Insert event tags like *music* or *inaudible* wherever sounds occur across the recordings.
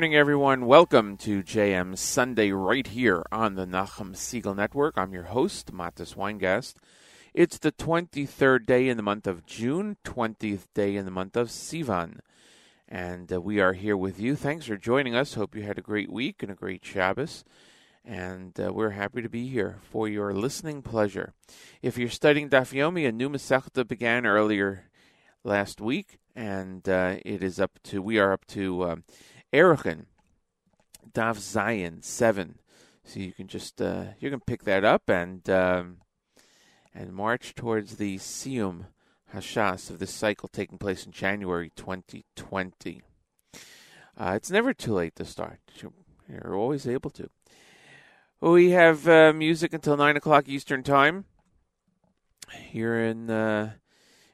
morning, everyone. Welcome to JM Sunday right here on the Nachum Segal Network. I'm your host, Matis Weingast. It's the 23rd day in the month of June, 20th day in the month of Sivan. And uh, we are here with you. Thanks for joining us. Hope you had a great week and a great Shabbos. And uh, we're happy to be here for your listening pleasure. If you're studying Daf Yomi, a new Masechta began earlier last week, and uh, it is up to, we are up to um, Erechim, Daf Zayin 7. So you can just, uh, you can pick that up and, um, and march towards the Siyum Hashas of this cycle taking place in January 2020. Uh, it's never too late to start. You're always able to. We have uh, music until 9 o'clock Eastern Time here in, uh,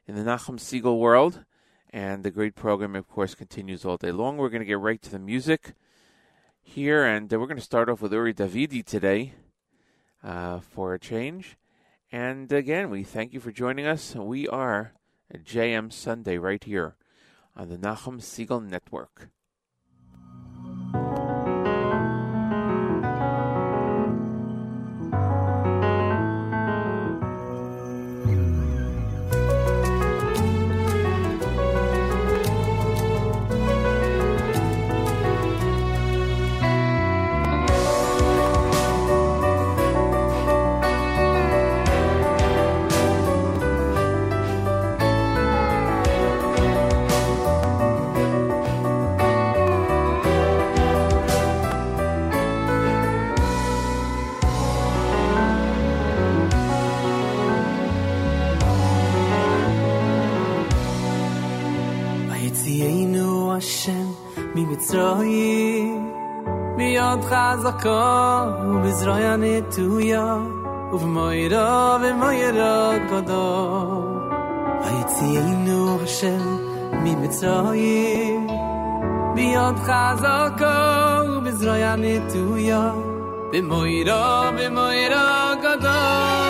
in the Nachum Segal world. And the great program, of course, continues all day long. We're going to get right to the music here, and uh, we're going to start off with Uri Davidi today uh, for a change. And again, we thank you for joining us. We are JM Sunday right here on the Nachum Segal Network. מצרוי מי חזקו ובזרוי אוו ובמוירו ומוירו יא אוו השם ממצרוי מאי חזקו ובזרוי נושן מי ומוירו מי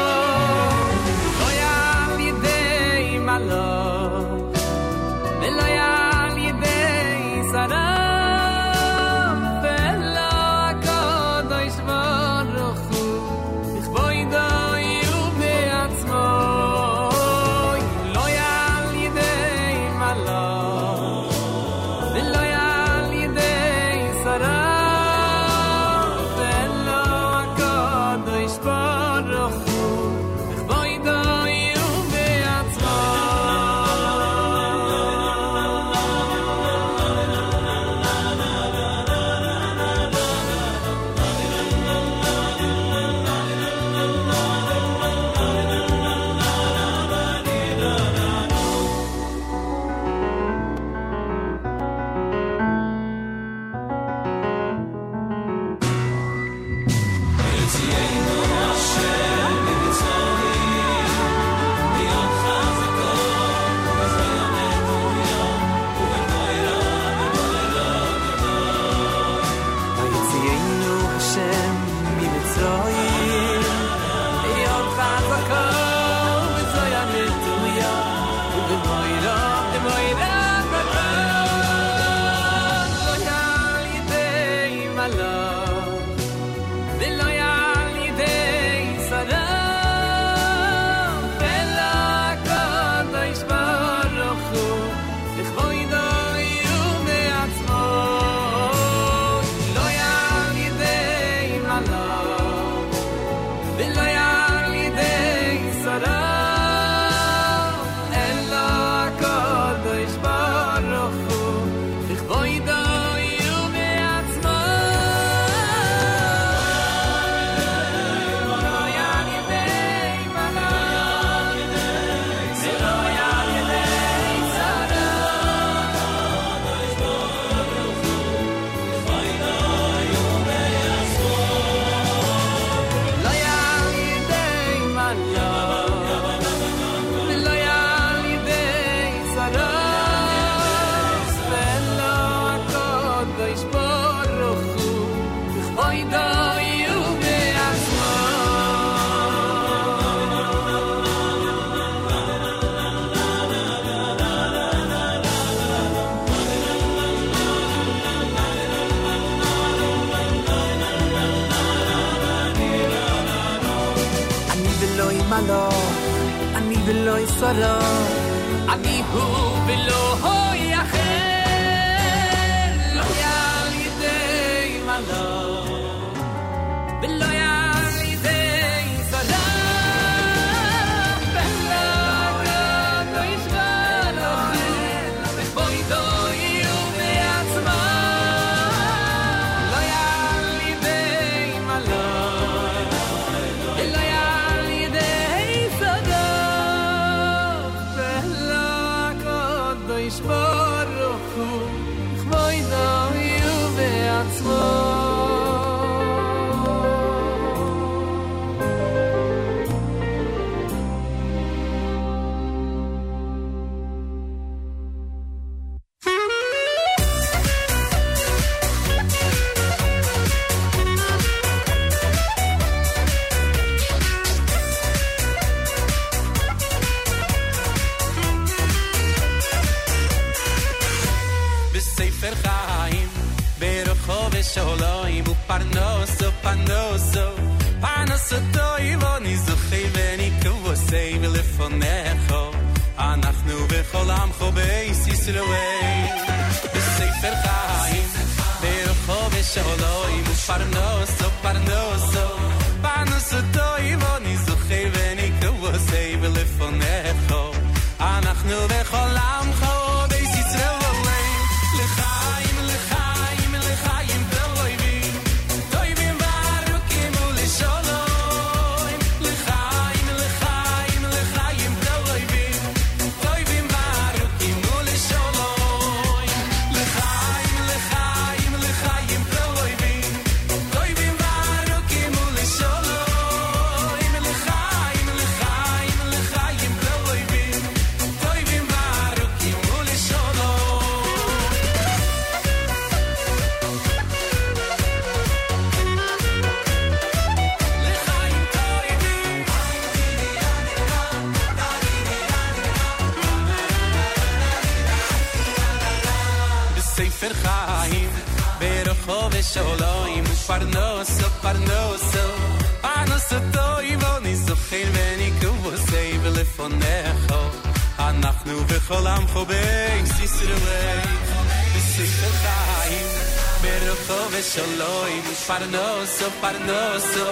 shloi mi farno so farno so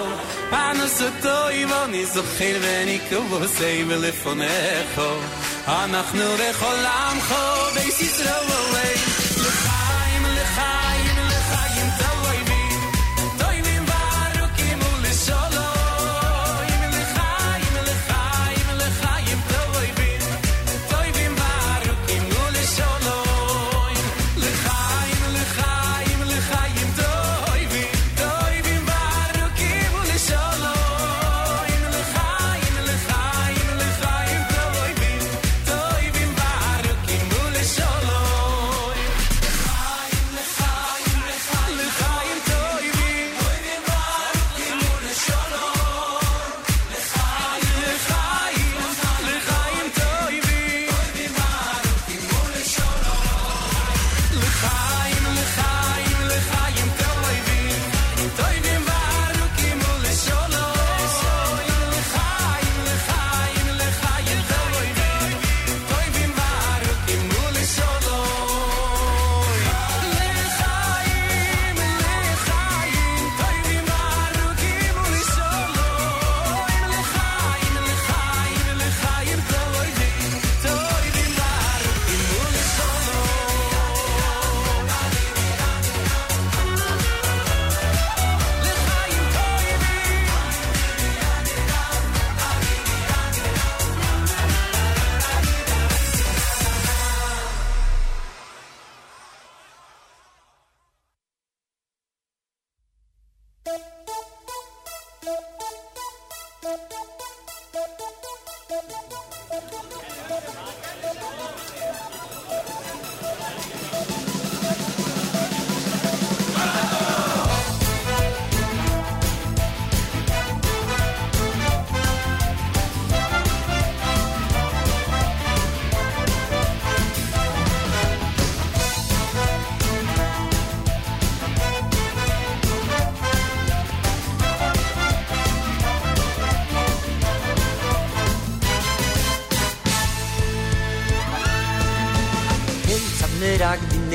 pano so to i voni so khir veni kvo sei velefonecho anachnu recholam kho beis sitrovoy Thank you.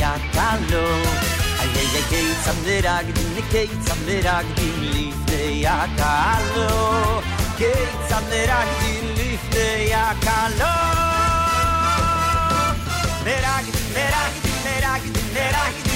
ya talo ay ay ay ay samderag din kei samderag din lifte ya talo kei samderag din lifte ya talo derag derag merag derag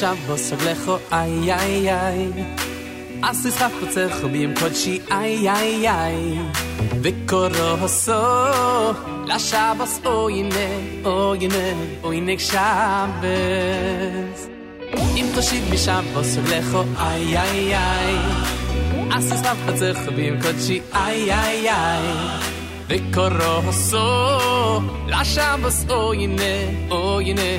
שאַב וואס איך לכו איי איי איי. אַס איז אַ פּוצער חבי אין קאַצ'י איי איי איי. וויכרוס לא שאַב וואס אוינע אוינע אוינע שאַב אין קאַצ'י ביז שאַב וואס איך לכו איי איי איי. אַס איז אַ פּוצער חבי אין איי איי. איי la chambre soine oh you know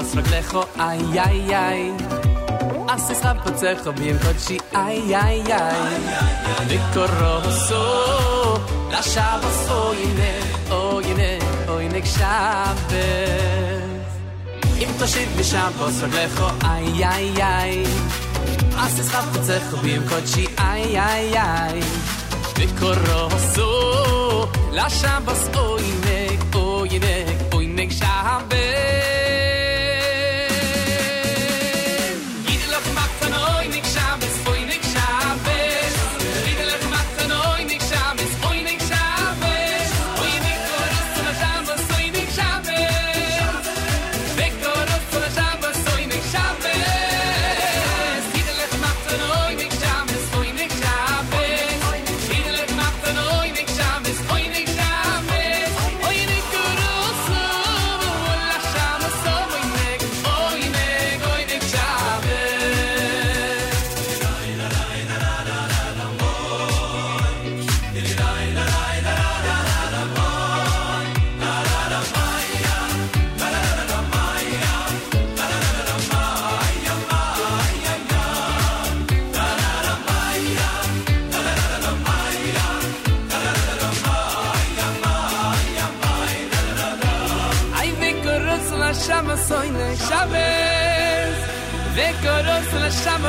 was mir glecho ay ay ay as es hab pzech hob mir gotsch ay ay ay ay de koroso la shav so ine o ine o ine shav im tashid mi shav was mir glecho ay ay ay as es hab pzech hob mir gotsch ay ay ay de koroso la shav so ine o ine o ine shav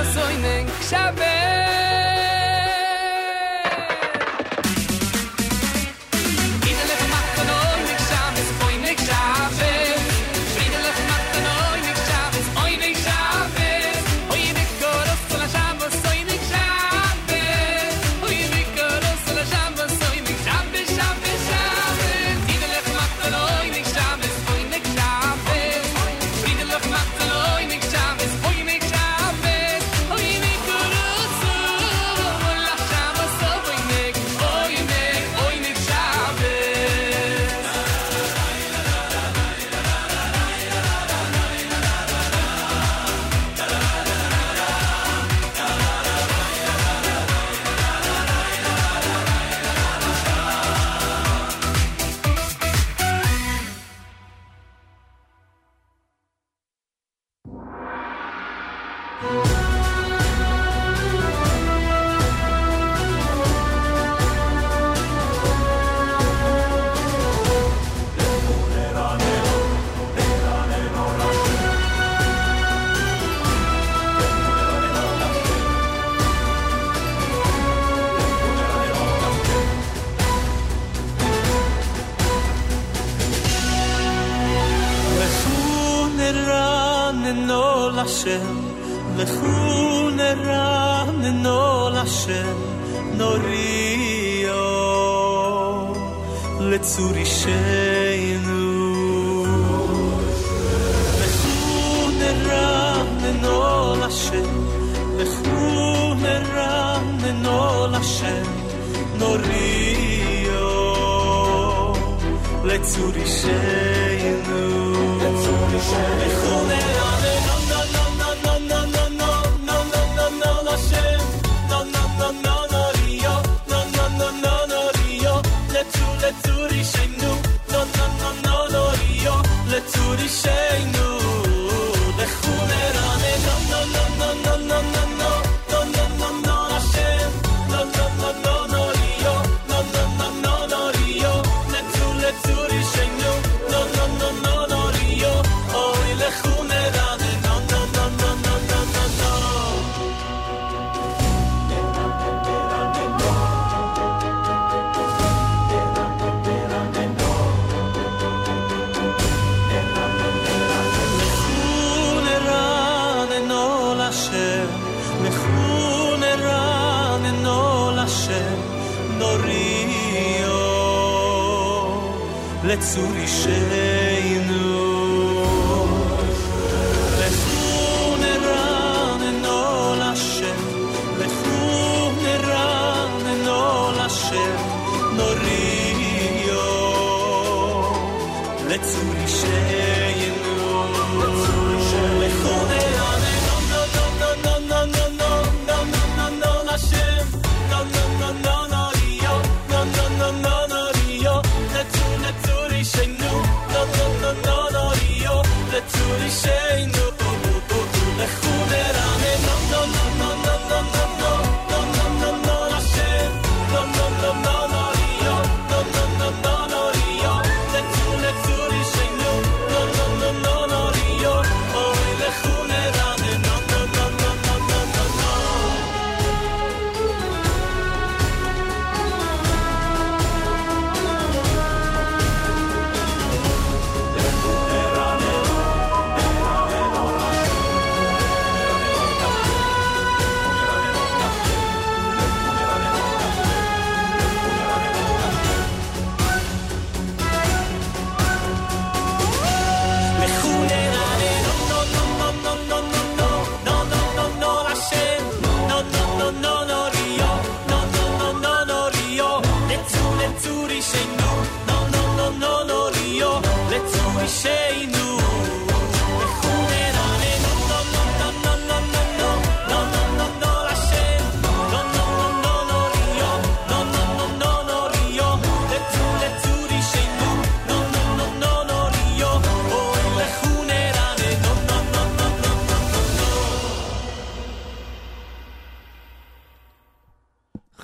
so in.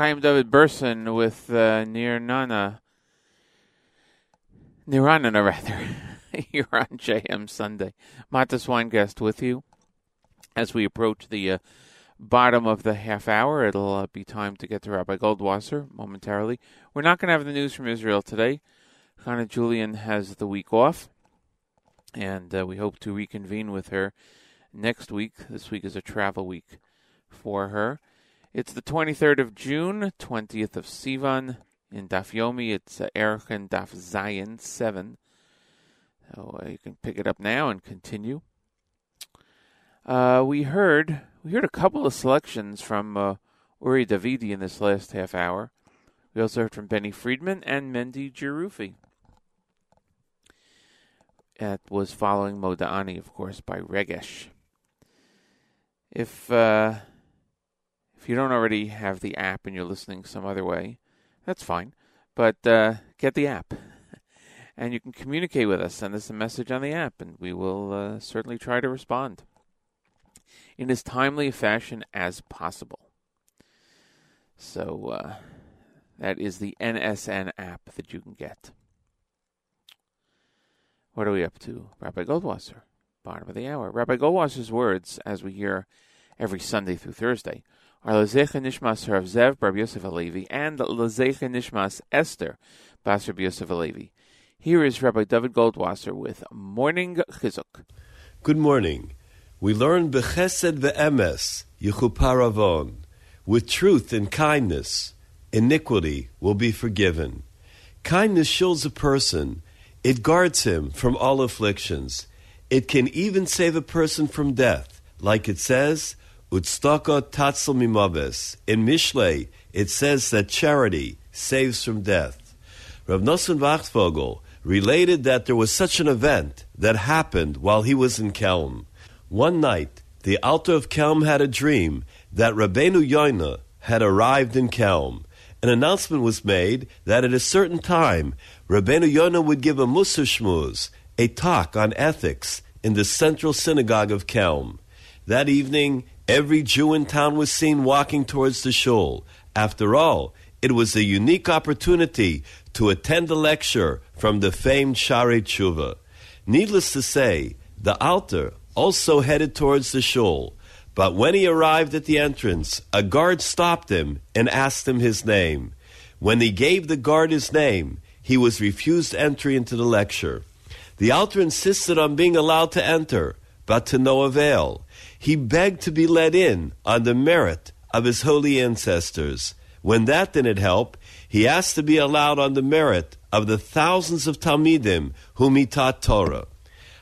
Chaim David Burson with uh, Nir Nana. Niranana, rather. *laughs* You're on JM Sunday. Matis Weingast with you. As we approach the uh, bottom of the half hour, it'll uh, be time to get to Rabbi Goldwasser momentarily. We're not going to have the news from Israel today. Hannah Julian has the week off, and uh, we hope to reconvene with her next week. This week is a travel week for her. It's the 23rd of June, 20th of Sivan. In Daf Yomi, it's uh, Erech and Daf Zayin 7. So uh, you can pick it up now and continue. Uh, we heard we heard a couple of selections from uh, Uri Davidi in this last half hour. We also heard from Benny Friedman and Mendy Jerufi. That was following Moda'ani, of course, by Regesh. If uh, if you don't already have the app and you're listening some other way, that's fine. But uh, get the app. *laughs* And you can communicate with us. Send us a message on the app, and we will uh, certainly try to respond in as timely a fashion as possible. So uh, that is the NSN app that you can get. What are we up to? Rabbi Goldwasser, bottom of the hour. Rabbi Goldwasser's words, as we hear every Sunday through Thursday, are Lezecha Nishmas Rav Zev Bar Yosef Alevi and Lezecha Nishmas Esther Bas Rabbi Yosef Alevi. Here is Rabbi David Goldwasser with Morning Chizuk. Good morning. We learn Bechesed ve'emes, Yechuparavon. With truth and kindness, iniquity will be forgiven. Kindness shields a person. It guards him from all afflictions. It can even save a person from death. Like it says, Utstaka tatzel mimaves. In Mishlei, it says that charity saves from death. Rav Nosson Wachtfogel related that there was such an event that happened while he was in Kelm. One night, the Alter of Kelm had a dream that Rabbeinu Yoina had arrived in Kelm. An announcement was made that at a certain time, Rabbeinu Yoina would give a Musar Shmuz, a talk on ethics, in the central synagogue of Kelm. That evening, every Jew in town was seen walking towards the shul. After all, it was a unique opportunity to attend a lecture from the famed Shaarei Teshuva. Needless to say, the Alter also headed towards the shul. But when he arrived at the entrance, a guard stopped him and asked him his name. When he gave the guard his name, he was refused entry into the lecture. The Alter insisted on being allowed to enter, but to no avail. He begged to be let in on the merit of his holy ancestors. When that didn't help, He asked to be allowed on the merit of the thousands of Talmidim whom he taught Torah.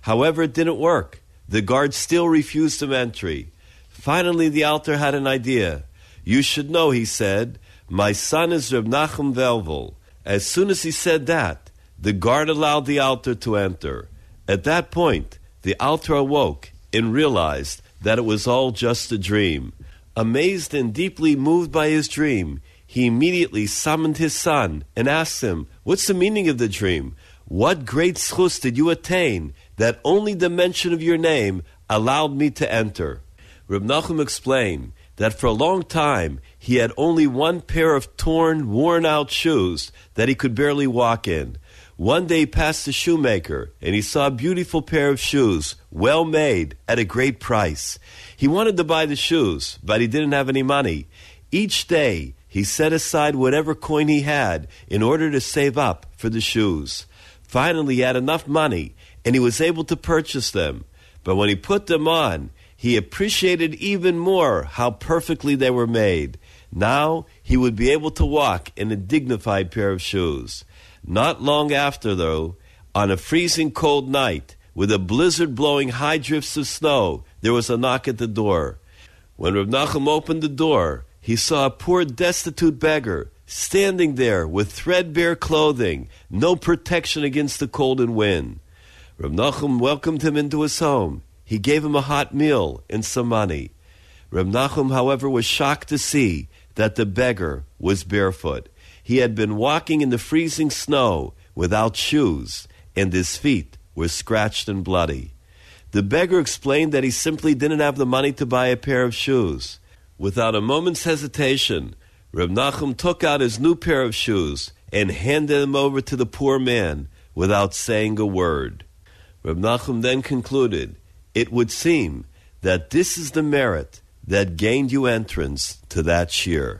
However, it didn't work. The guard still refused him entry. Finally, the Alter had an idea. You should know, he said, my son is Reb Nachum Velvel. As soon as he said that, the guard allowed the Alter to enter. At that point, the Alter awoke and realized that it was all just a dream. Amazed and deeply moved by his dream, he immediately summoned his son and asked him, What's the meaning of the dream? What great zchus did you attain that only the mention of your name allowed me to enter? Reb Nachum explained that for a long time he had only one pair of torn, worn out shoes that he could barely walk in. One day he passed a shoemaker and he saw a beautiful pair of shoes, well made, at a great price. He wanted to buy the shoes, but he didn't have any money. Each day he set aside whatever coin he had in order to save up for the shoes. Finally, he had enough money and he was able to purchase them. But when he put them on, he appreciated even more how perfectly they were made. Now he would be able to walk in a dignified pair of shoes. Not long after, though, on a freezing cold night, with a blizzard blowing high drifts of snow, there was a knock at the door. When Reb Nachum opened the door, he saw a poor destitute beggar standing there with threadbare clothing, no protection against the cold and wind. Reb Nachum welcomed him into his home. He gave him a hot meal and some money. Reb Nachum, however, was shocked to see that the beggar was barefoot. He had been walking in the freezing snow without shoes, and his feet were scratched and bloody. The beggar explained that he simply didn't have the money to buy a pair of shoes. Without a moment's hesitation, Reb Nachum took out his new pair of shoes and handed them over to the poor man without saying a word. Reb Nachum then concluded, It would seem that this is the merit that gained you entrance to that shiur.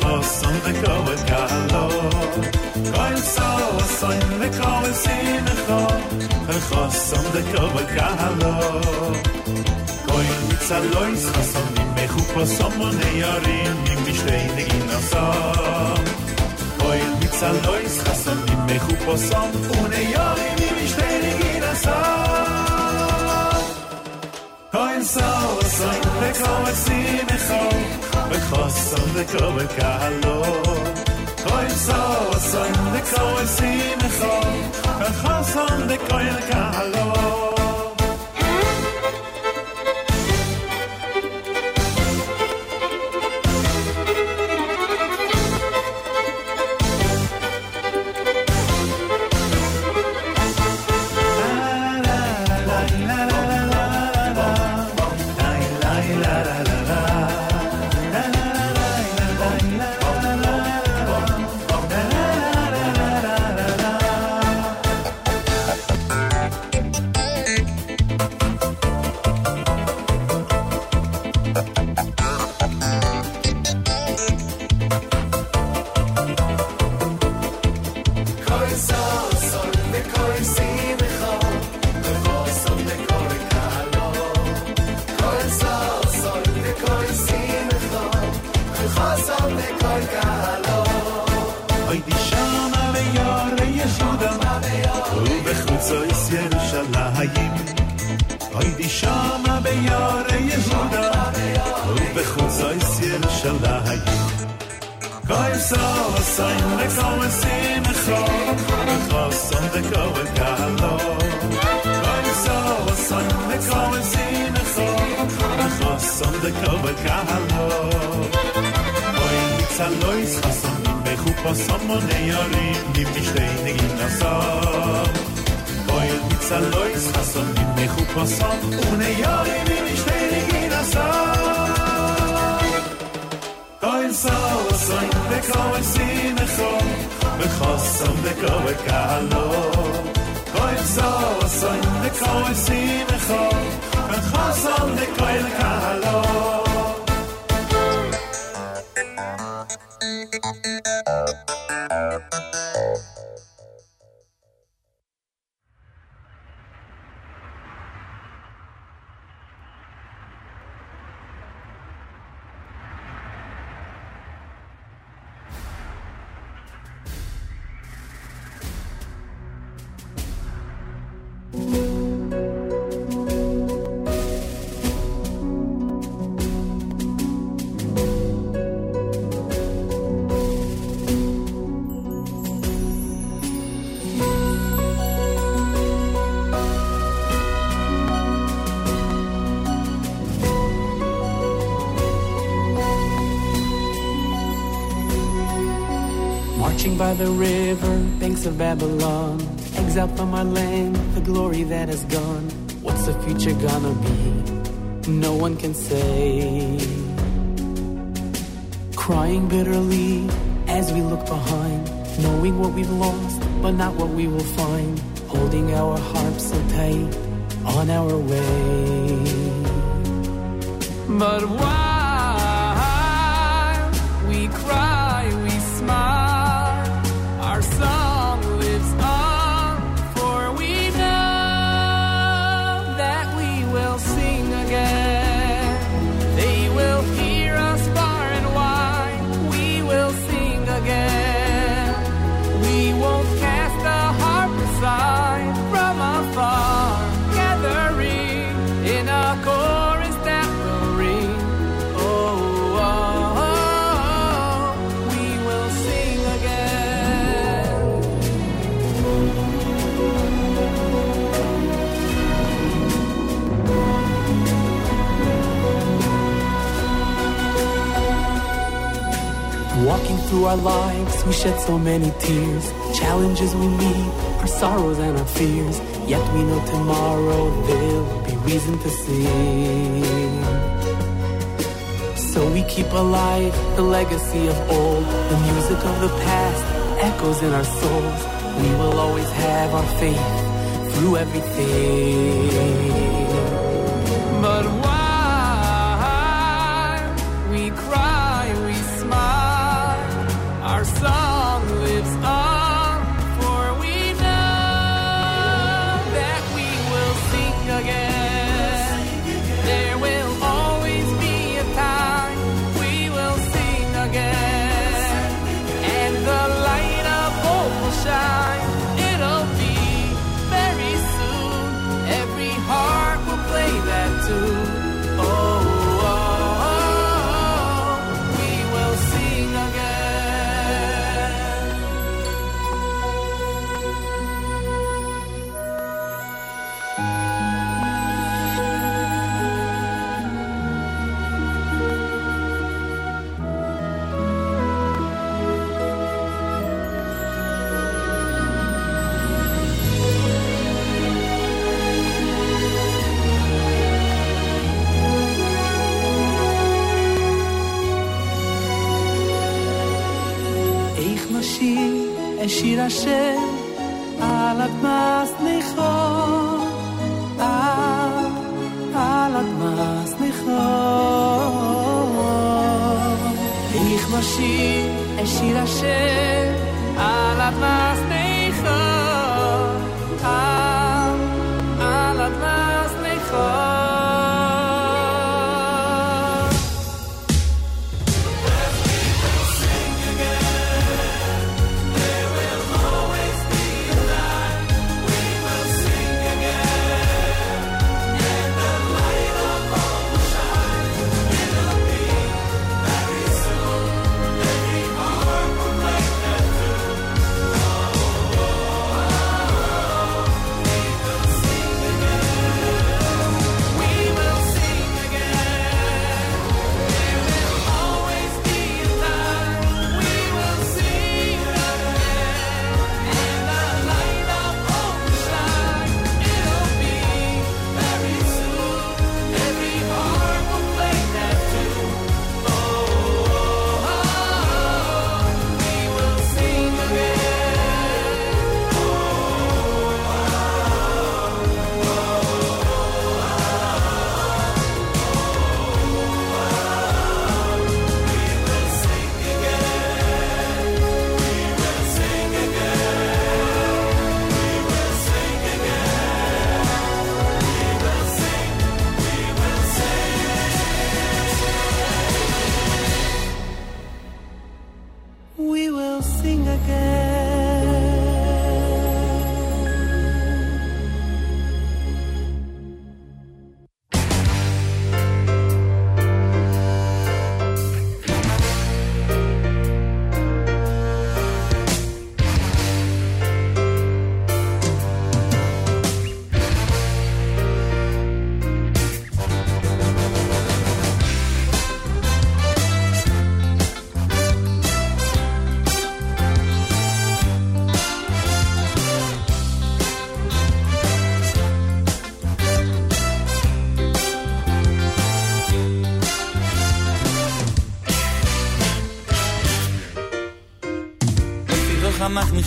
Khoson de koin kalo Koin so soin de koin sim kho de khoson de koin kalo Koin mit salois khoson mi me khupo somon ne yarim mi mishtein in asa Koin mit salois khoson mi me khupo som un yarim mi mishtein in asa Koin so soin de koin sim kho Oh, I see me so, I'm so sorry, I'm so. By the river, banks of Babylon, exiled from our land, the glory that is gone. What's the future gonna be? No one can say. Crying bitterly as we look behind, knowing what we've lost, but not what we will find. Holding our harps so tight on our way. But while through our lives, we shed so many tears. Challenges we meet, our sorrows and our fears. Yet we know tomorrow there'll be reason to sing. So we keep alive the legacy of old. The music of the past echoes in our souls. We will always have our faith through everything. השם על אדמה סניחו, אה, על אדמה סניחו. איך משיב אשיר השם על אדמה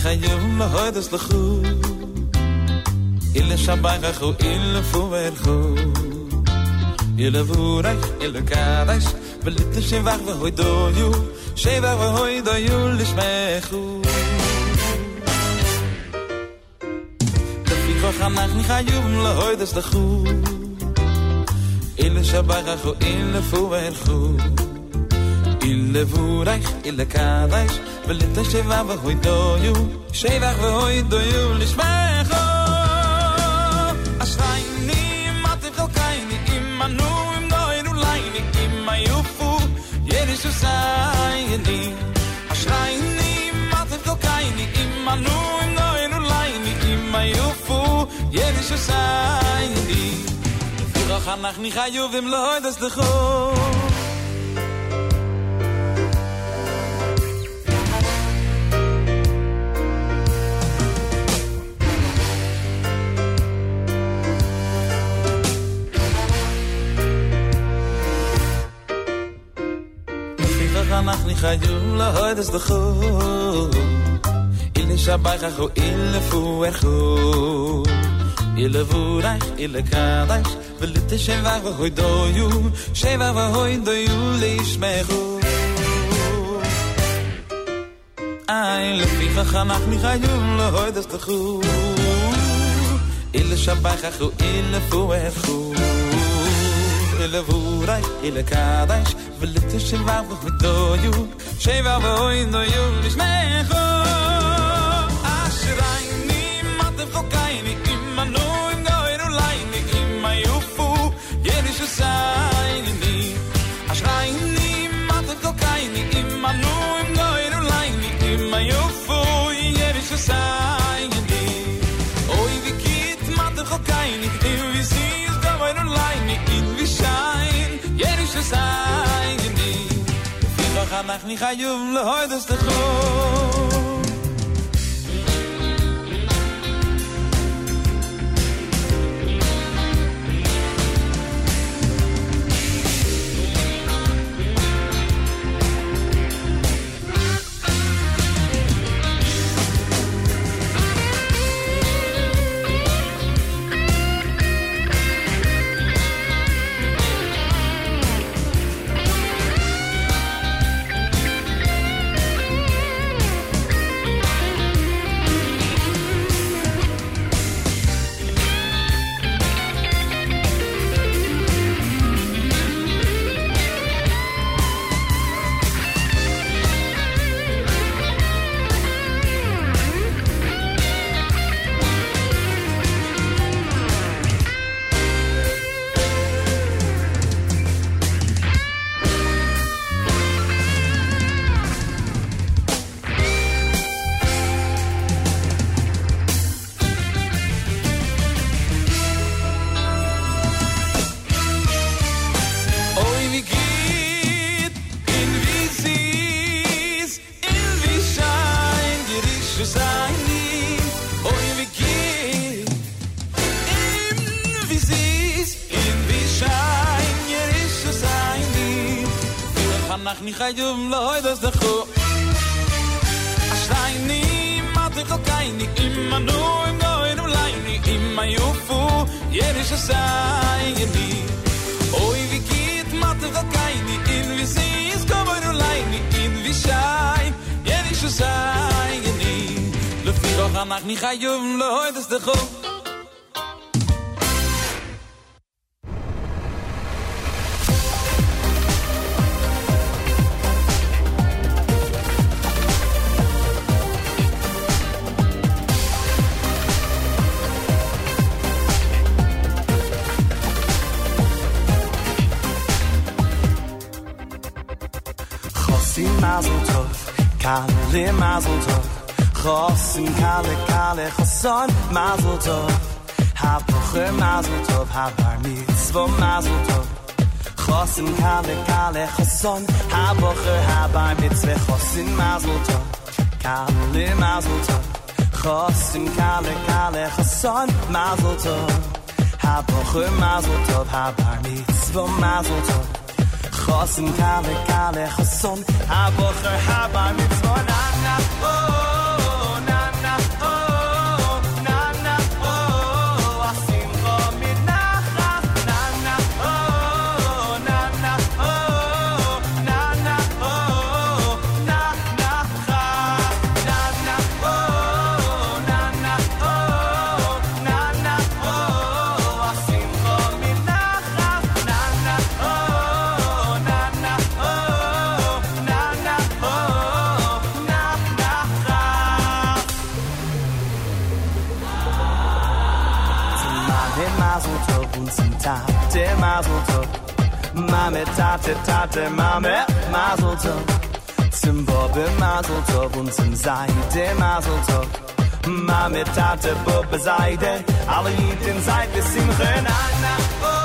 חייב מאוד אז לחו אילה שבאי רחו אילה פובר חו אילה בורך אילה קדש ולית שבח והוי דויו שבח והוי דויו לשמחו. תפי כוח ענך מחיוב מלהויד אז אילה שבאי אילה פובר אילה בורך אילה קדש ולתן שבח והוי דויו, שבח והוי דויו לשבחו. אשראי נעים, אתם חלקי נעים, מנו עם נוען אולי נעים, מה יופו, יריש עושה ידי. אשראי נעים, אתם חלקי נעים, מנו עם נוען אולי נעים, אנחנו חיובים לא הודס לחור. חייבים להודס לכו אילה שבחכו אילה פוברכו אילה בורח אילה קדש ולית שבח והוי דויו שבח והוי דויו לישמחו איי לפיכך אנחנו חייבים להודס לכו אילה שבחכו אילה פוברכו ile vurai ile kadash velit shvav mit doyu shvav oy no yu lishmecho Firach אנחנו חייבים להודס לכו Oy jum loy das de khu a shrai ni ma kayni ko ni im ma no im go in un ni im ma yu yer is sa in ni oy vi kit mat de kayni ni in vi si is go in ni in vi shai yer is sa in ni lo fi ro ga ni khayum loy das de khu kale kale choson mazel tov. Hapocher mazel tov habar mitzvah mazel tov. Chosim kale kale choson hapocher habar mitzvah chosim mazel tov. Kale mazel tov. Chosim kale kale choson mazel tov. Hapocher mazel tov habar mitzvah mazel tov. Chosim kale kale choson hapocher habar mitzvah na na oh mazel tov und zum tate mazel tov Mame tate tate mame mazel tov. Zum Bobbe mazel tov und zum Seide. Mazel tov. Mame tate Bobbe Seide. Alle Jiden seid bis Simche na na oh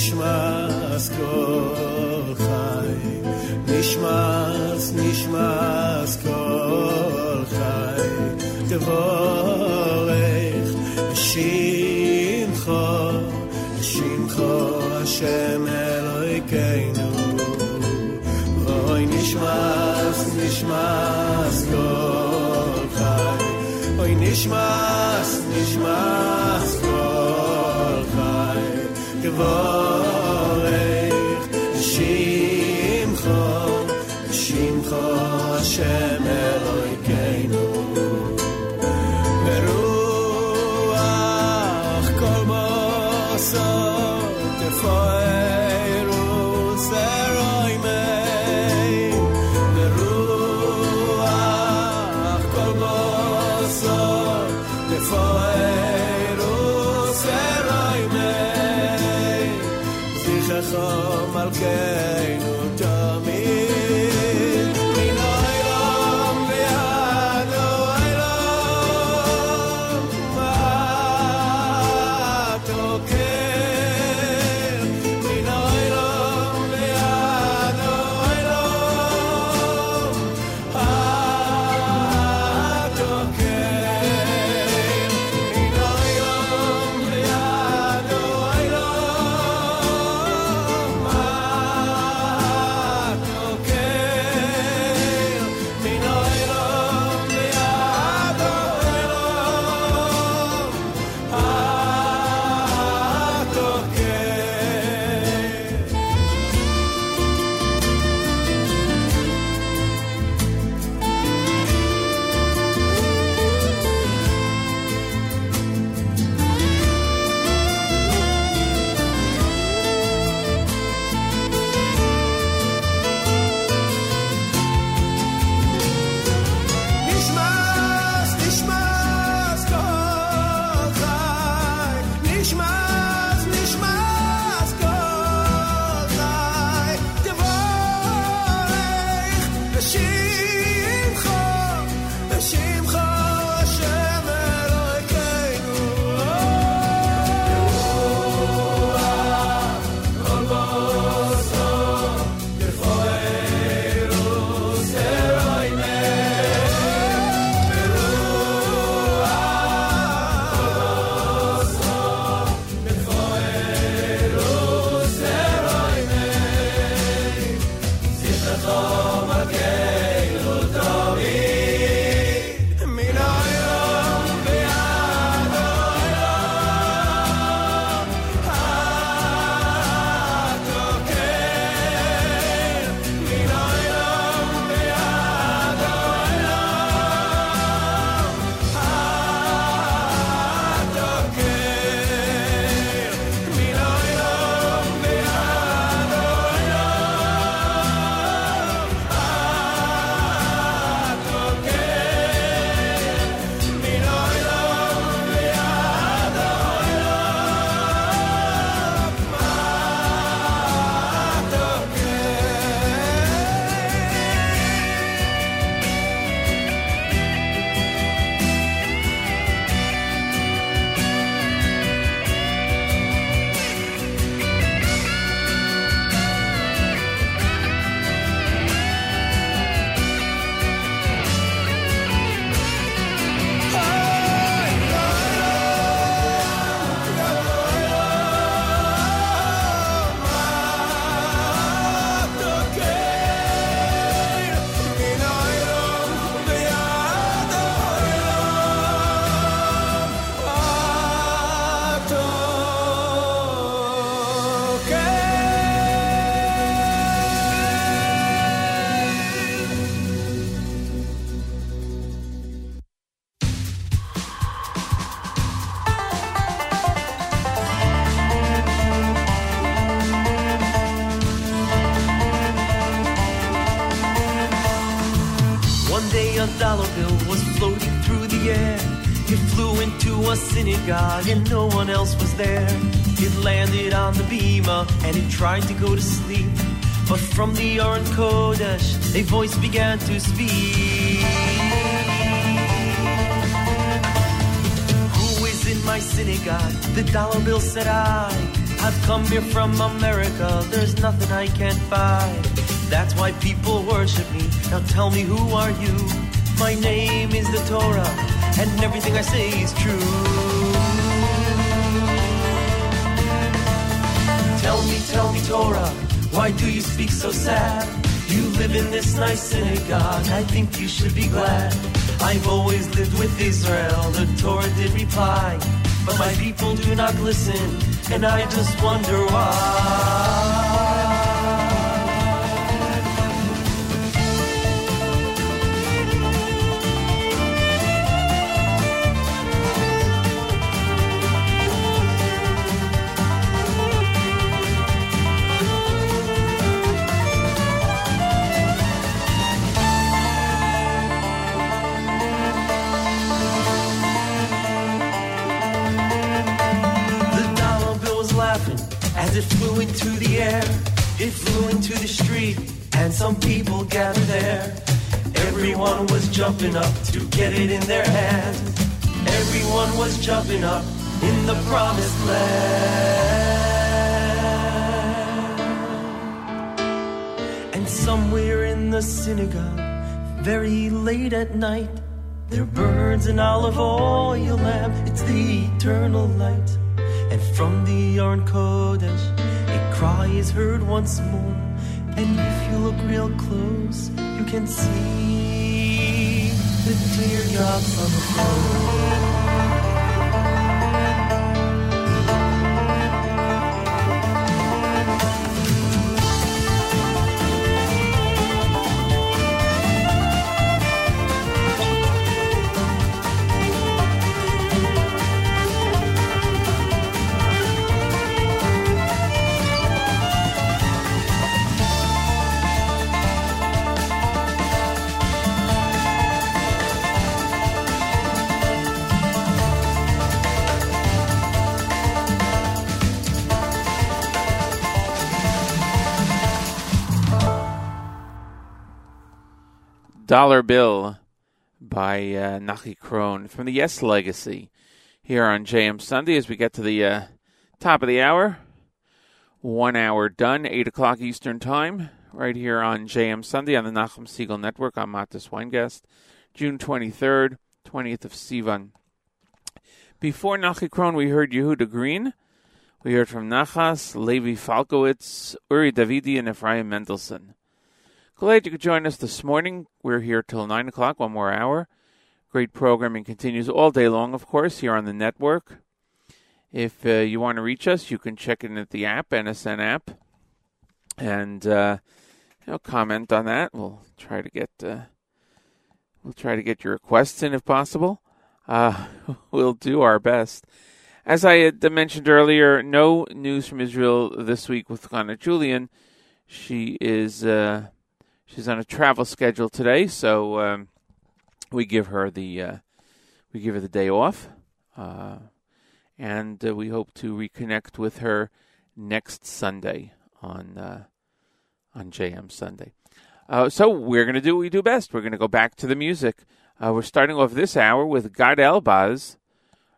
nishmas כל חי, נשמס, נשמס כל חי, תבורך שמחו, שמחו השם אלוהיכנו. אוי נשמס, נשמס כל חי, אוי nishmas nishmas kol khay kvar Hashem a voice began to speak. Who is in my synagogue? The dollar bill said I. I've come here from America. There's nothing I can't buy. That's why people worship me. Now tell me, who are you? My name is the Torah, and everything I say is true. Tell me, tell me, Torah, why do you speak so sad? You live in this nice synagogue, I think you should be glad. I've always lived with Israel, the Torah did reply. But my people do not listen, and I just wonder why. Night, there burns an olive oil lamp. It's the eternal light. And from the Aron Kodesh, a cry is heard once more. And if you look real close, you can see the teardrops on the floor. Dollar Bill by uh, Nachi Krohn from the Yes Legacy here on JM Sunday as we get to the uh, top of the hour. One hour done, 8 o'clock Eastern Time, right here on JM Sunday on the Nachum Segal Network. I'm Matis Weingast, June 23rd, 20th of Sivan. Before Nachi Krohn, we heard Yehuda Green. We heard from Nachas, Levi Falkowitz, Uri Davidi, and Ephraim Mendelssohn. Glad you could join us this morning. We're here till 9 o'clock, one more hour. Great programming continues all day long, of course, here on the network. If uh, you want to reach us, you can check in at the app, NSN app, and uh, you know, comment on that. We'll try to get uh, we'll try to get your requests in if possible. Uh, *laughs* we'll do our best. As I had mentioned earlier, no news from Israel this week with Ghana Julian. She is uh, she's on a travel schedule today, so um, we give her the uh, we give her the day off, uh, and uh, we hope to reconnect with her next Sunday on uh, on JM Sunday. Uh, so we're going to do what we do best. We're going to go back to the music. Uh, we're starting off this hour with Gad Elbaz,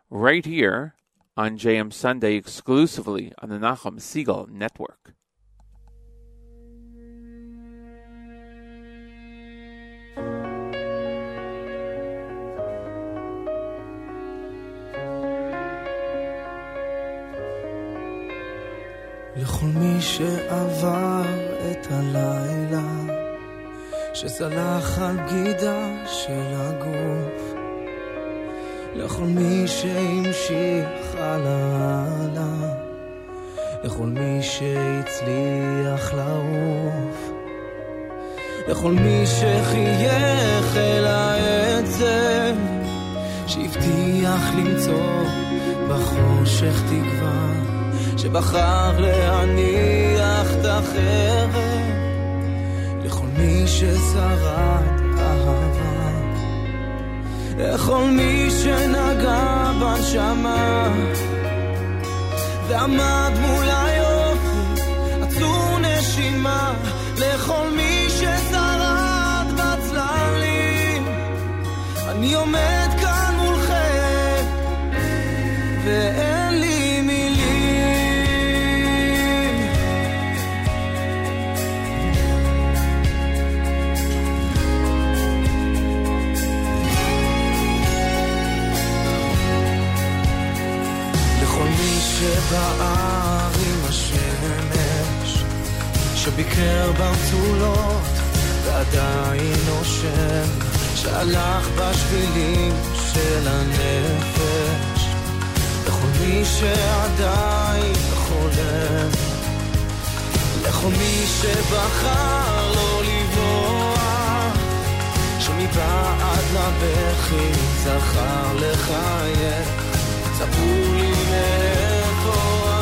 right here on JM Sunday, exclusively on the Nachum Segal Network. לכל מי שעבר את הלילה, שצלח על בגידה של הגוף, לכל מי שהמשיך הלאה, הלאה, לכל מי שהצליח לעוף, לכל מי שחייך אל העצב, שהבטיח למצוא בחושך תקווה. שבחר להניח את החרב לכל מי ששרד אהבה, לכל מי שנגע בנשמה. ועמד מול היופי, עצור נשימה, לכל מי ששרד בצללים. אני עומד שביקר בתולות ועדיין נושם שהלך בשבילים של הנפש. לכל מי שעדיין חולם לכל מי שבחר לא לברוח שמבעד לבכי זכר לחייך ספרו לי מאיפה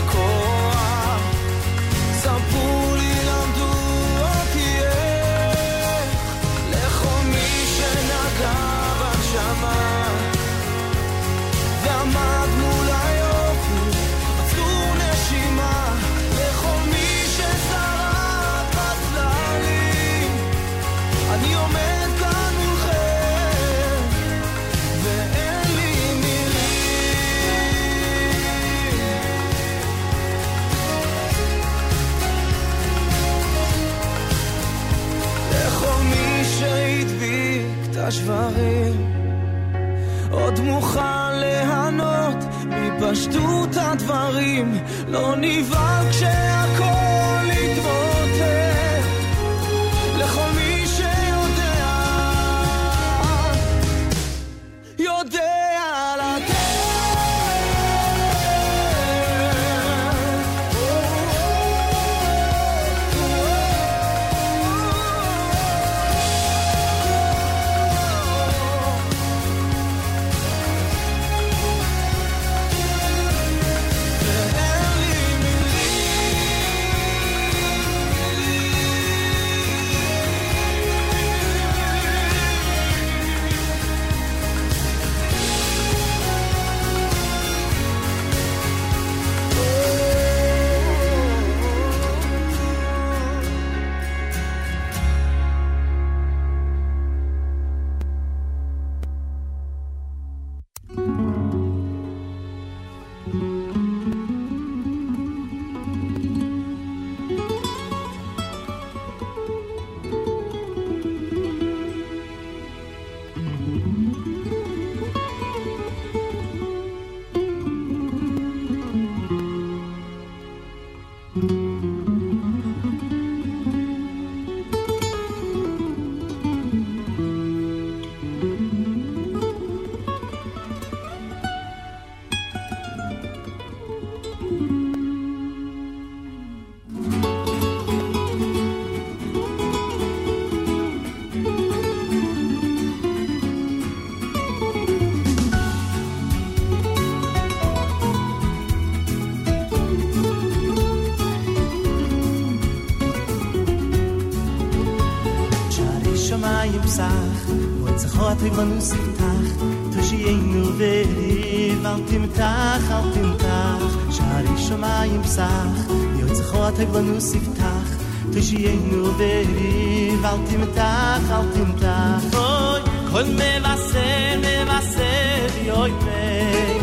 תמתח, אל תמתח. שערי שמיים פסח, וצחות ריבונו ספתח, תושיינו וריב, אל תמתח, אל תמתח. אוי, כל מבשר, מבשר, יוי מי,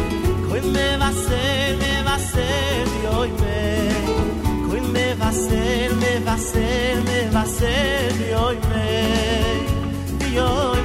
כל מבשר, מבשר, יוי מי. Koin me vaser, me vaser, me vaser, yoy me, yoy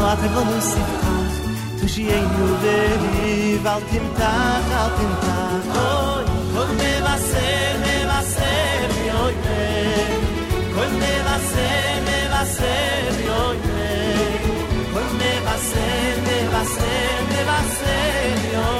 واطرب موسيقى تجيني بالي فالتمتع فالتمتع اوي كل ما بسير ما بسير اوي كل ما بسير ما بسير اوي كل ما بسير ما بسير ما بسير اوي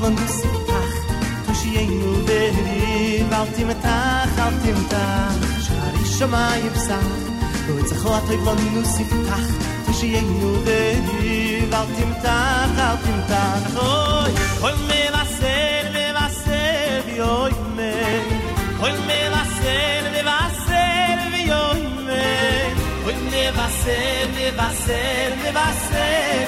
von du sach du sie in der rede alt im tag alt im tag. Schar ich schon mal im sach du ich sag hat ich von du sach du sie in der rede alt im tag alt im tag. Hoi hol mir was sel de was sel bi me hol mir was sel was sel me hol mir was sel de was sel was sel.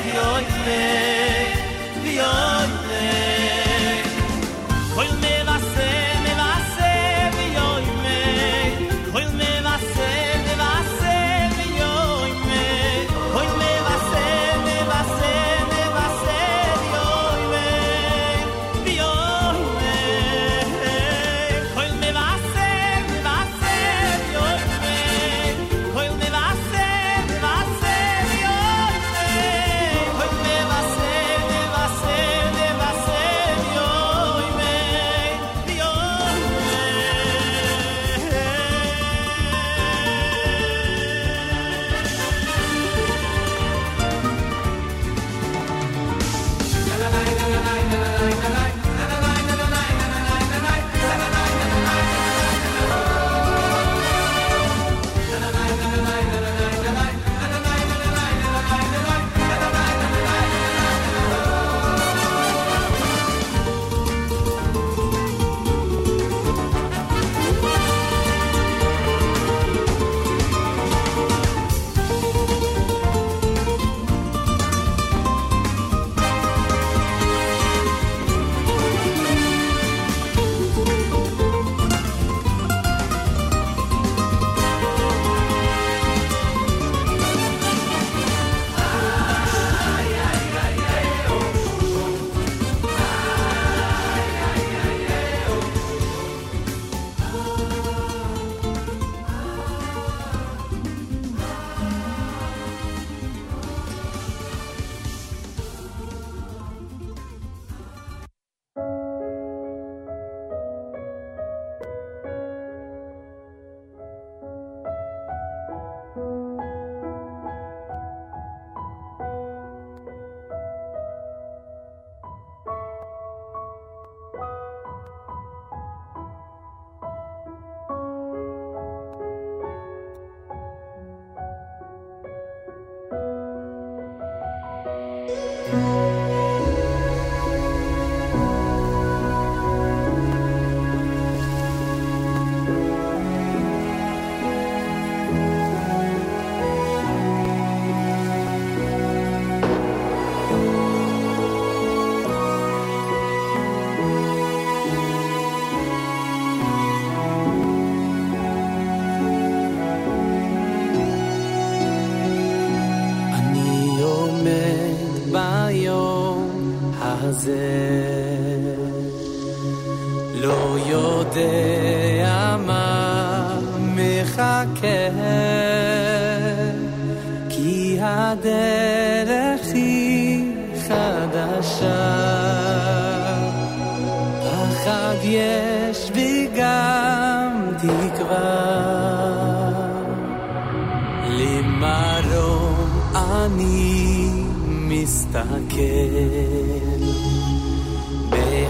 מסתכל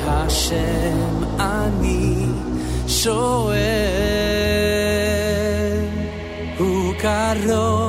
מהשם אני שואל הוא קרוב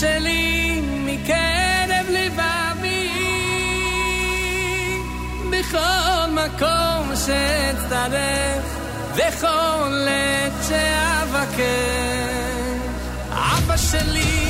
שלי מקרב לבבי בכל מקום שאצטרך וכל עת שאבקש אבא שלי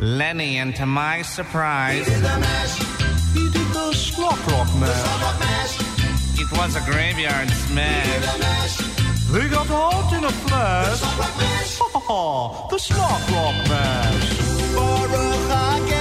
Lenny, and to my surprise, he did the squawk rock mash. It was a graveyard smash. They got hot in a flash. *laughs* The squawk rock mash. The squawk rock mash.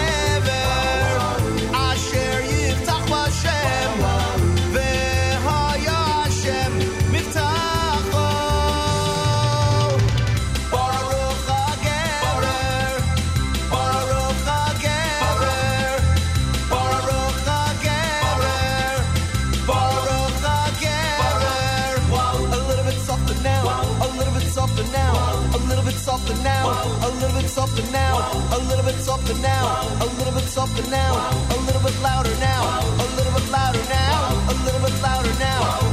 a little bit softer now, a little bit softer now, a little bit softer now, a little bit louder now, a little bit louder now, a little bit louder now.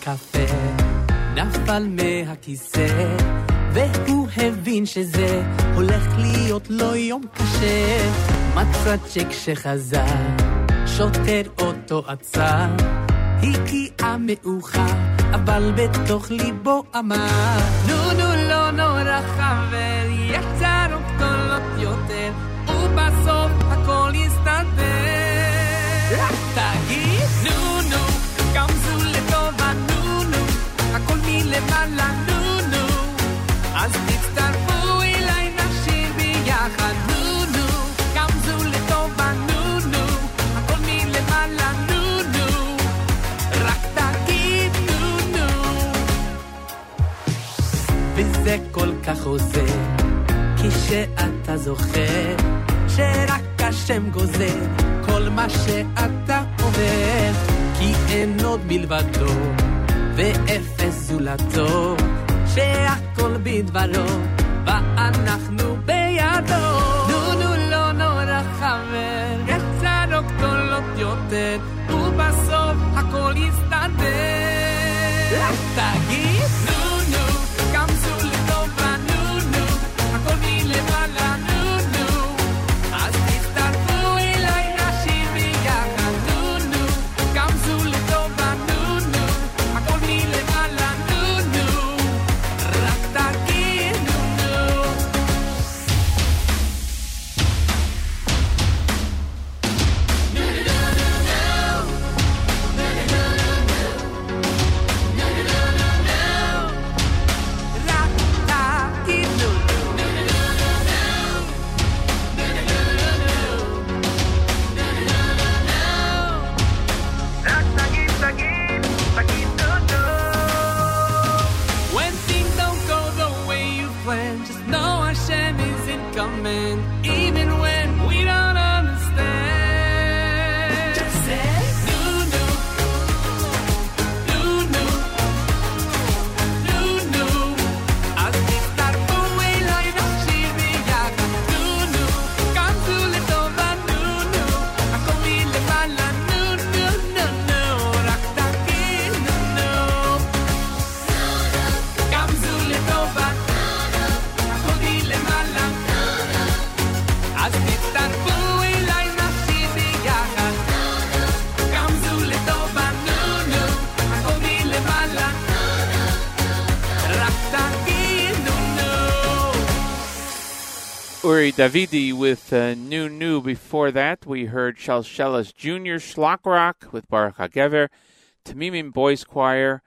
הקפה, נפל מהכיסא, והוא הבין שזה הולך להיות לו יום קשה. מצא צ'ק שחזר, שוטר אותו עצר, הגיעה מאוחר, אבל בתוך ליבו אמר, נו נו זה כל כך עוזר, כי שאתה זוכר, שרק השם גוזר כל מה שאתה אומר, כי אין עוד מלבדו. ואפס זולתו, שהכל בדברו, ואנחנו בידו. נו נו לא נורא חבר, יש צרות גדולות יותר. Davidi with uh, New New. Before that, we heard Shalshelas Junior Schlockrock with Baruch HaGever, Tamimim Boys Choir,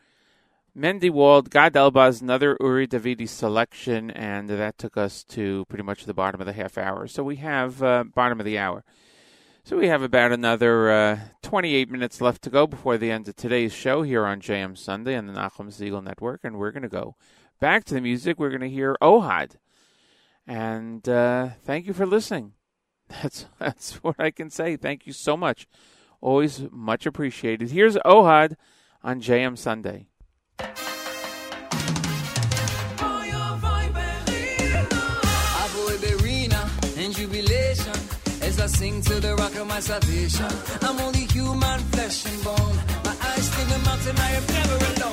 Mendy Wald, Gad Elbaz, another Uri Davidi selection, and that took us to pretty much the bottom of the half hour. So we have uh, bottom of the hour. So we have about another uh, 28 minutes left to go before the end of today's show here on JM Sunday on the Nachum Segal Network, and we're going to go back to the music. We're going to hear Ohad, and uh, thank you for listening. *laughs* That's that's what I can say. Thank you so much. Always much appreciated. Here's Ohad on JM Sunday. Sing to the rock of my salvation. I'm only human, flesh and bone. My eyes to the mountain, I am never alone.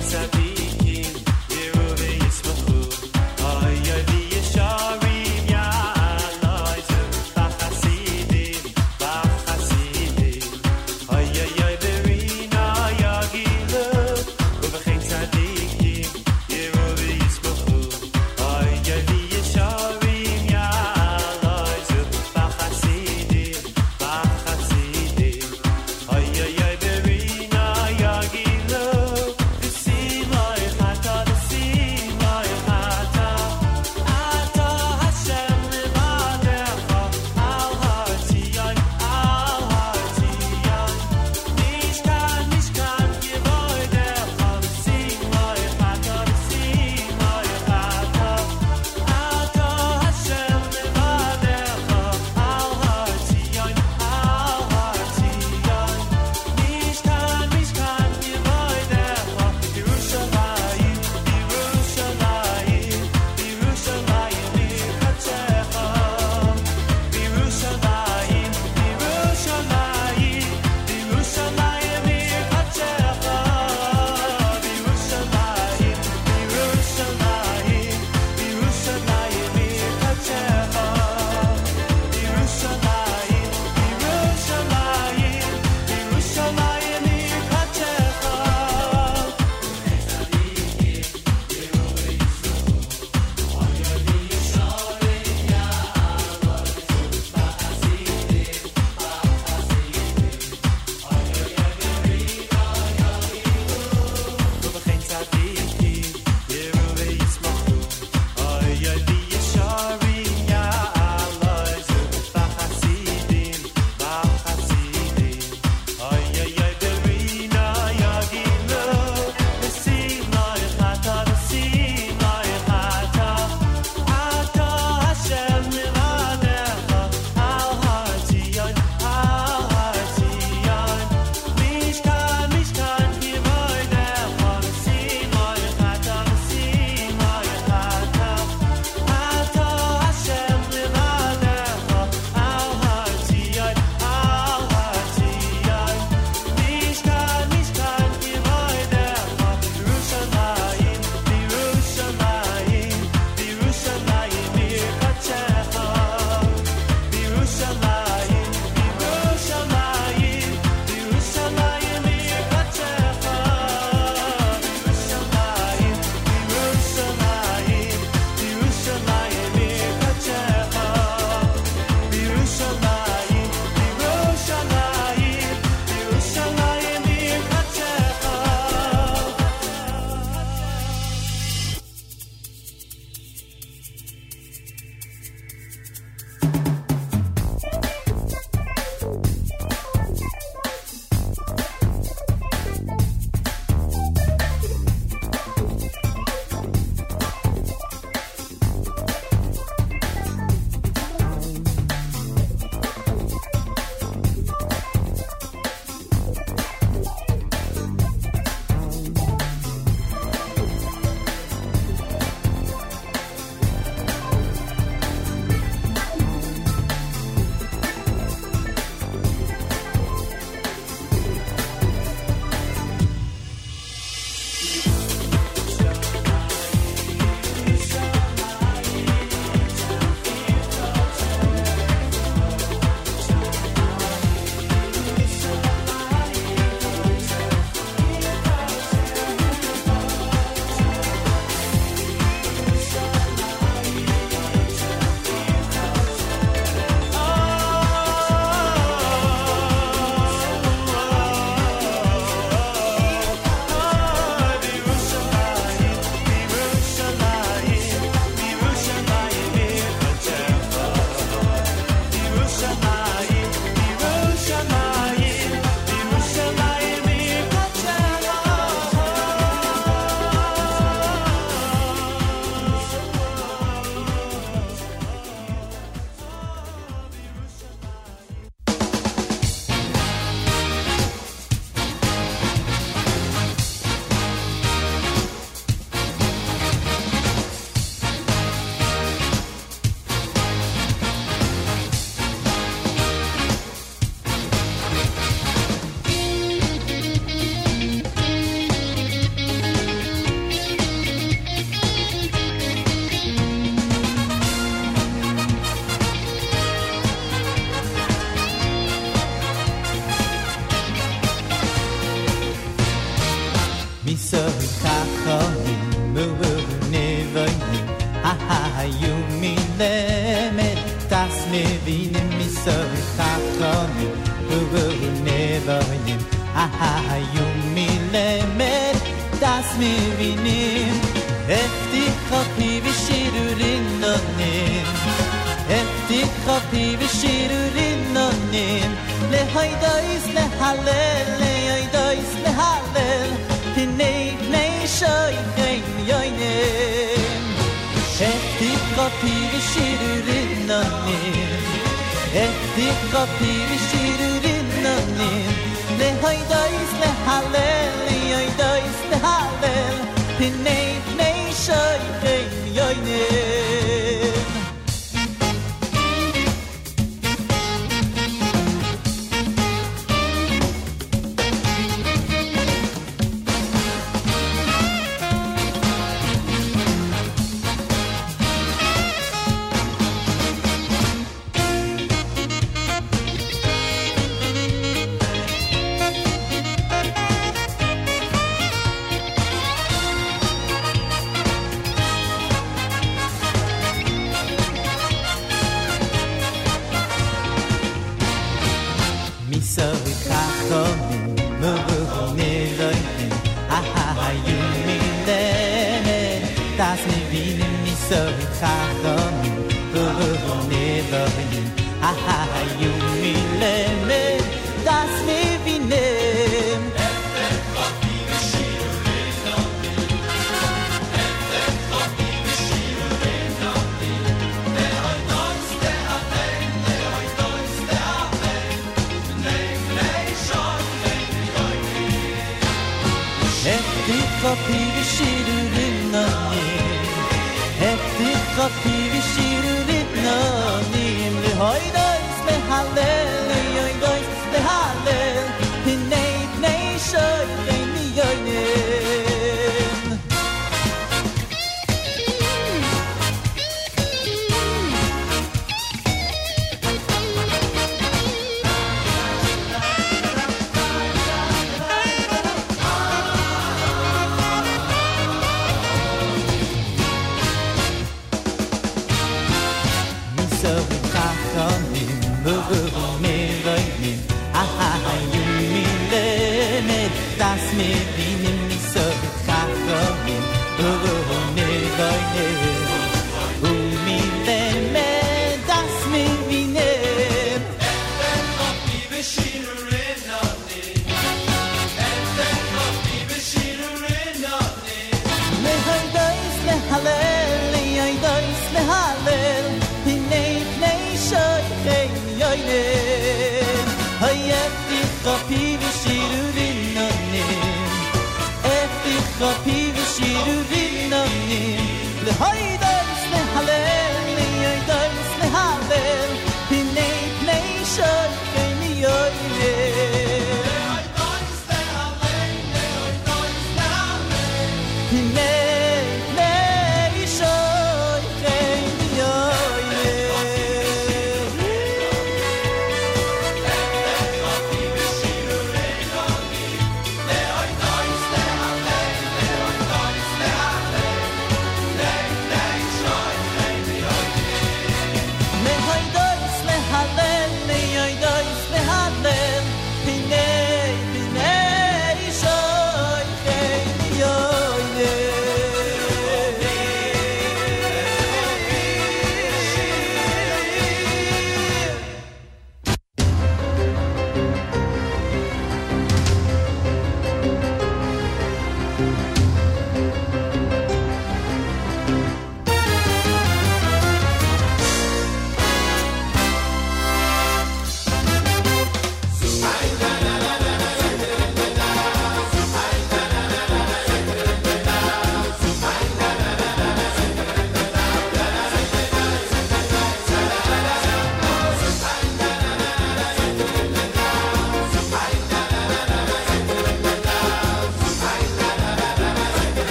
Sabia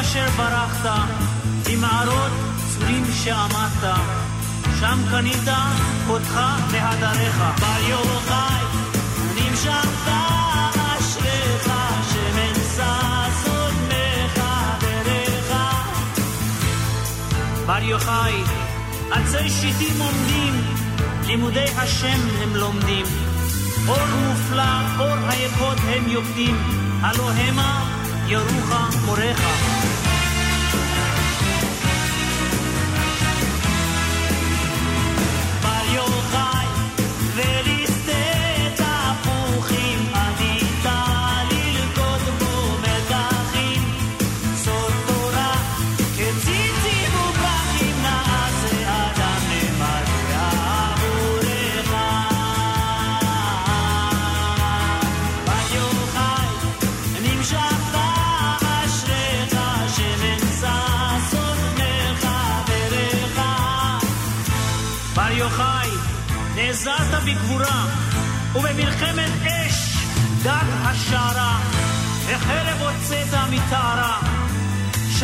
אשר ברחת, במערות צורים שעמדת, שם קנית קודך והדריך. בר יוחאי, נמשכת אשריך, שמן ששונאיך דרך. בר יוחאי, עצי שיטים עומדים, לימודי השם הם לומדים. אור מופלא, אור היקוד הם יוקדים, הלא המה ירוך מוריך.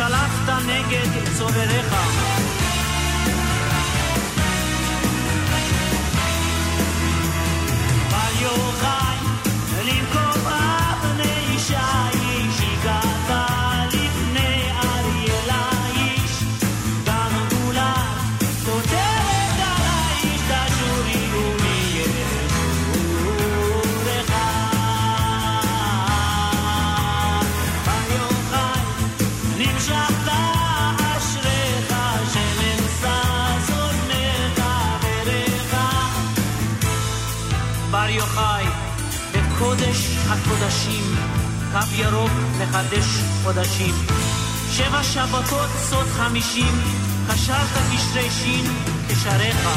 שלפת נגד צורריך. הקודשים, קו ירוק לחדש חודשים. שבע שבתות סוד חמישים, קשרת קשרי שין כשריך.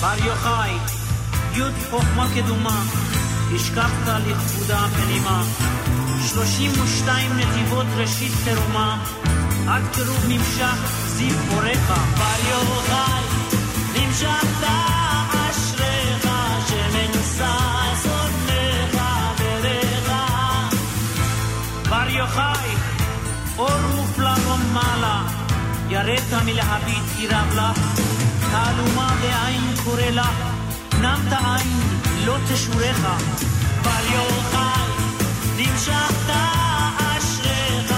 בר יוחאי, י' חוכמה קדומה, השקפת לכבודה פנימה. שלושים ושתיים נתיבות ראשית תרומה, עד קירוב נמשך זיו הוריך. בר יוחאי, יראת מלהביט ירב לך, תעלומה בעין קורא לך, נמת עין לא תשורך, בל יוחל נמשכת אשריך,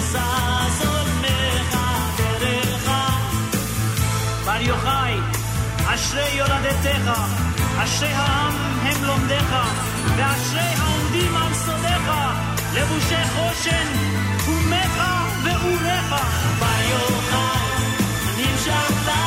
זז עולמך דרך. בר יוחאי, אשרי יולדתך, אשרי העם הם לומדיך, ואשרי העומדים על סודיך, לבושי חושן, קומך ואורך. בר יוחאי, נמשכת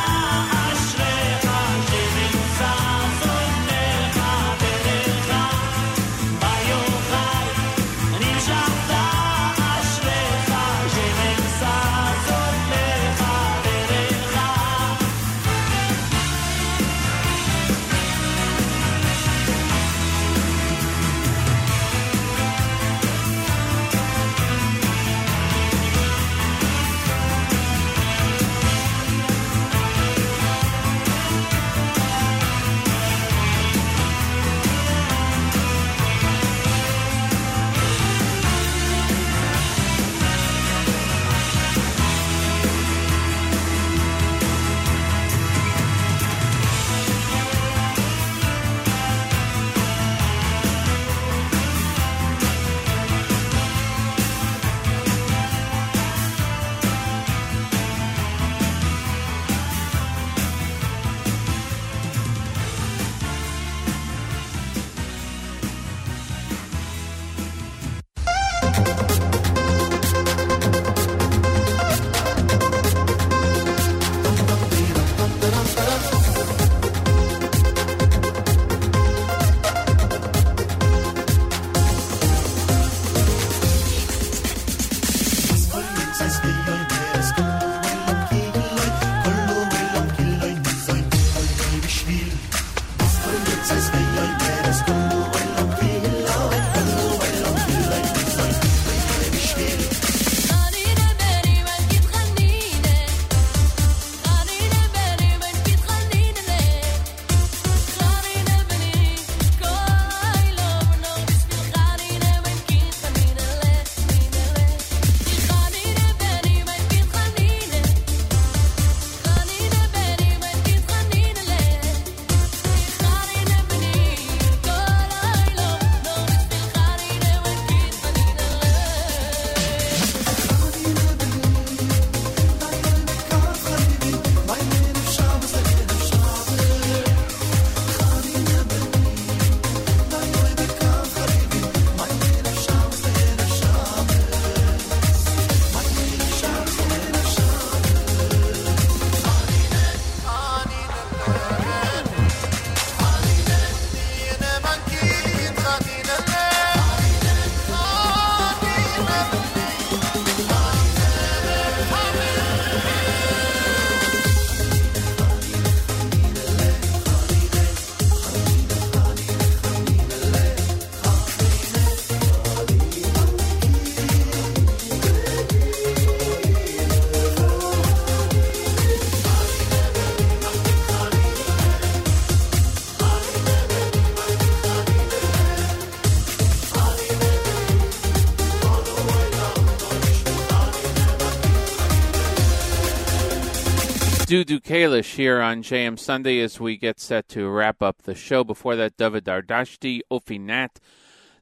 Dudu Kalish here on JM Sunday as we get set to wrap up the show. Before that, David Dardashti, Ofi Nat,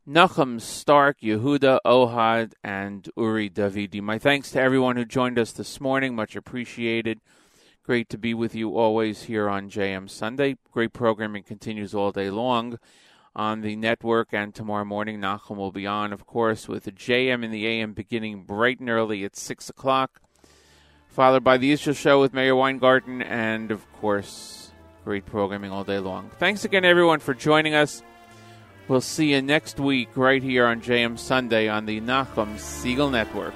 Nachum Stark, Yehuda Ohad, and Uri Davidi. My thanks to everyone who joined us this morning. Much appreciated. Great to be with you always here on JM Sunday. Great programming continues all day long on the network, and tomorrow morning, Nachum will be on, of course, with the JM in the AM beginning bright and early at 6 o'clock followed by the Israel Show with Meir Weingarten, and of course, great programming all day long. Thanks again, everyone, for joining us. We'll see you next week right here on JM Sunday on the Nachum Segal Network.